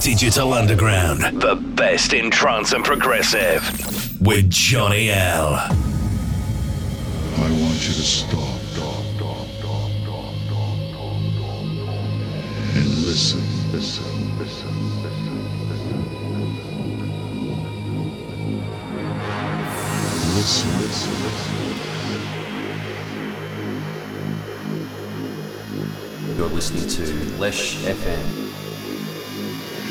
Digital Underground, the best in trance and progressive, with Johnny L. I want you to stop and listen, listen, listen, listen, listen, listen, listen. You're listening to Lesh FM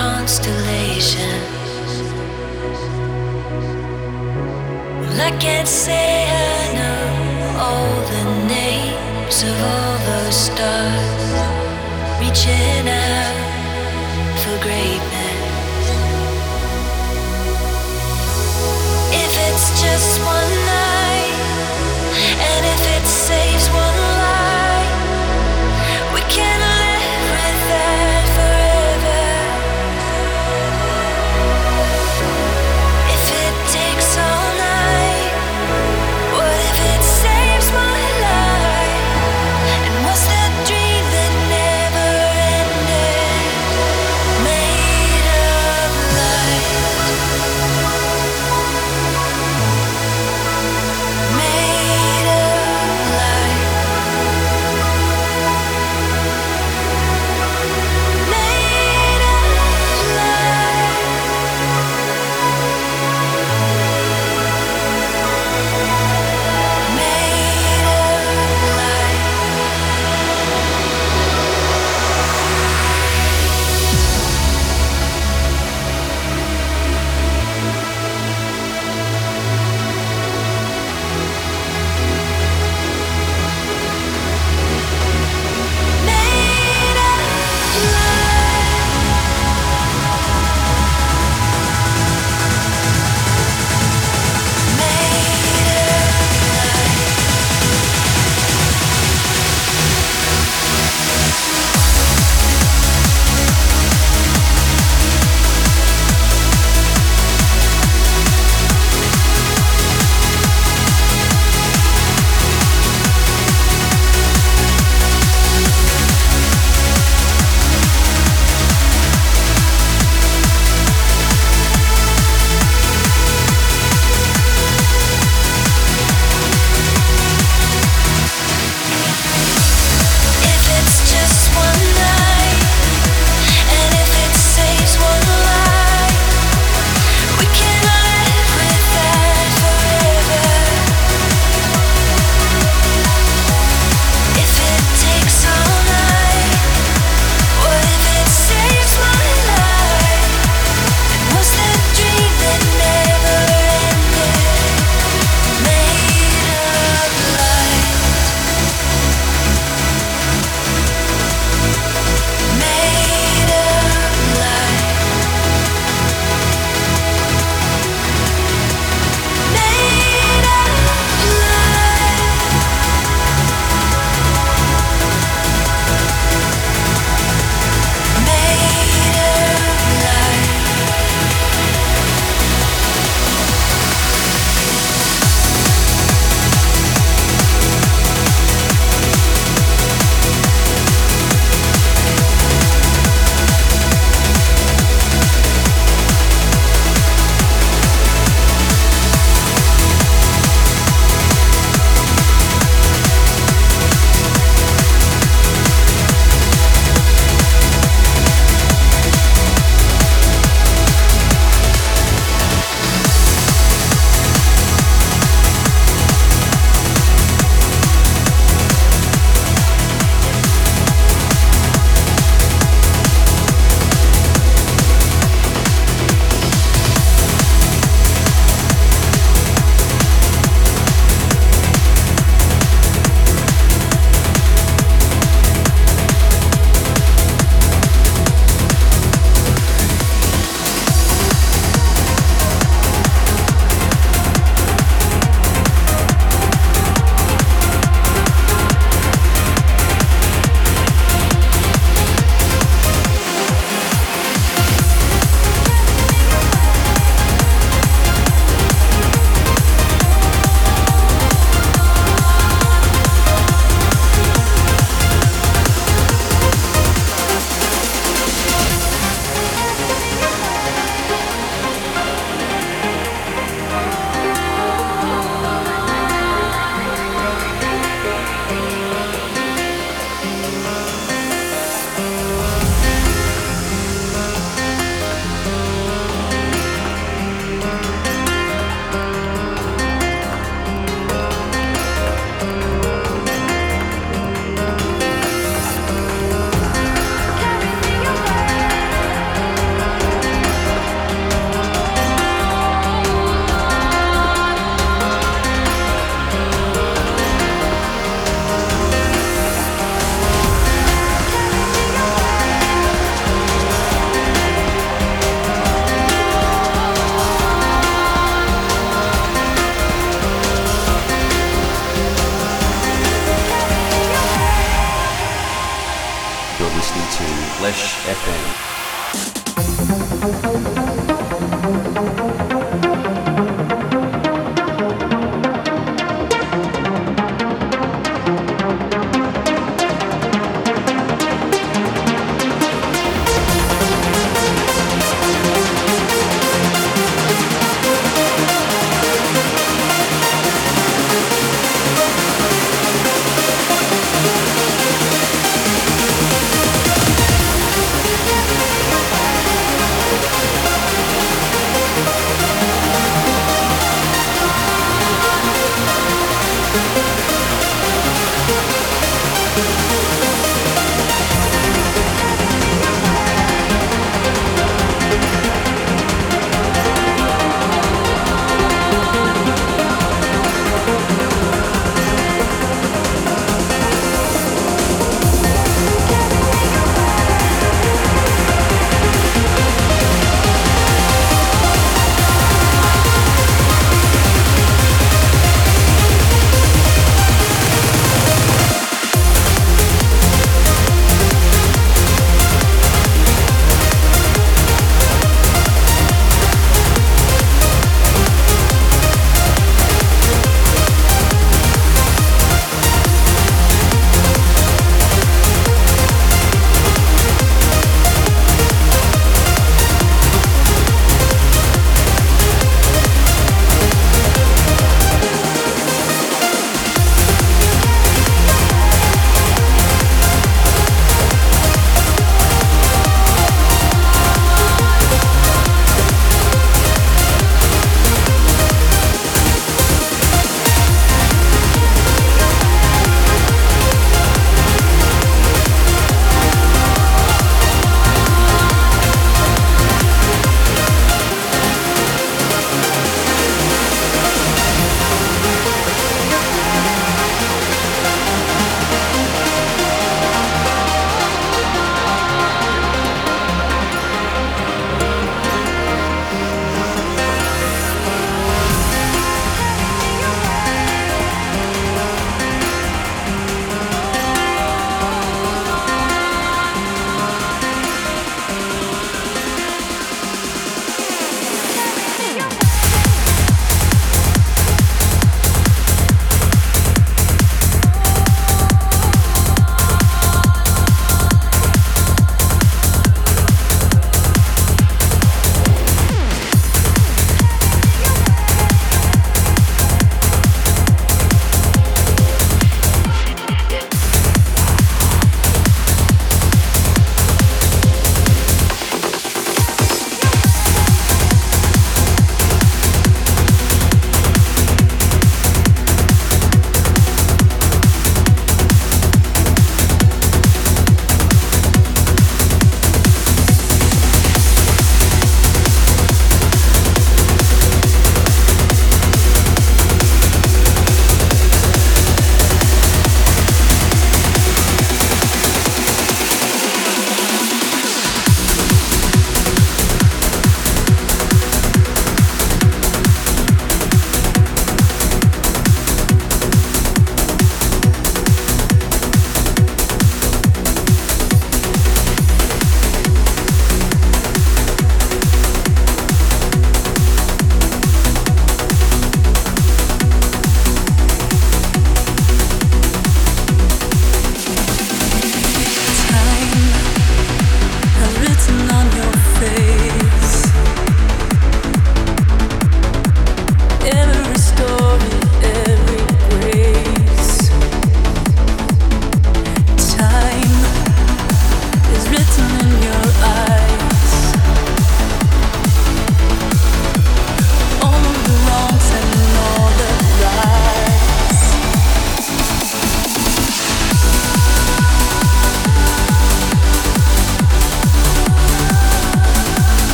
constellations. Well, I can't say I know all the names of all the stars reaching out for greatness. If it's just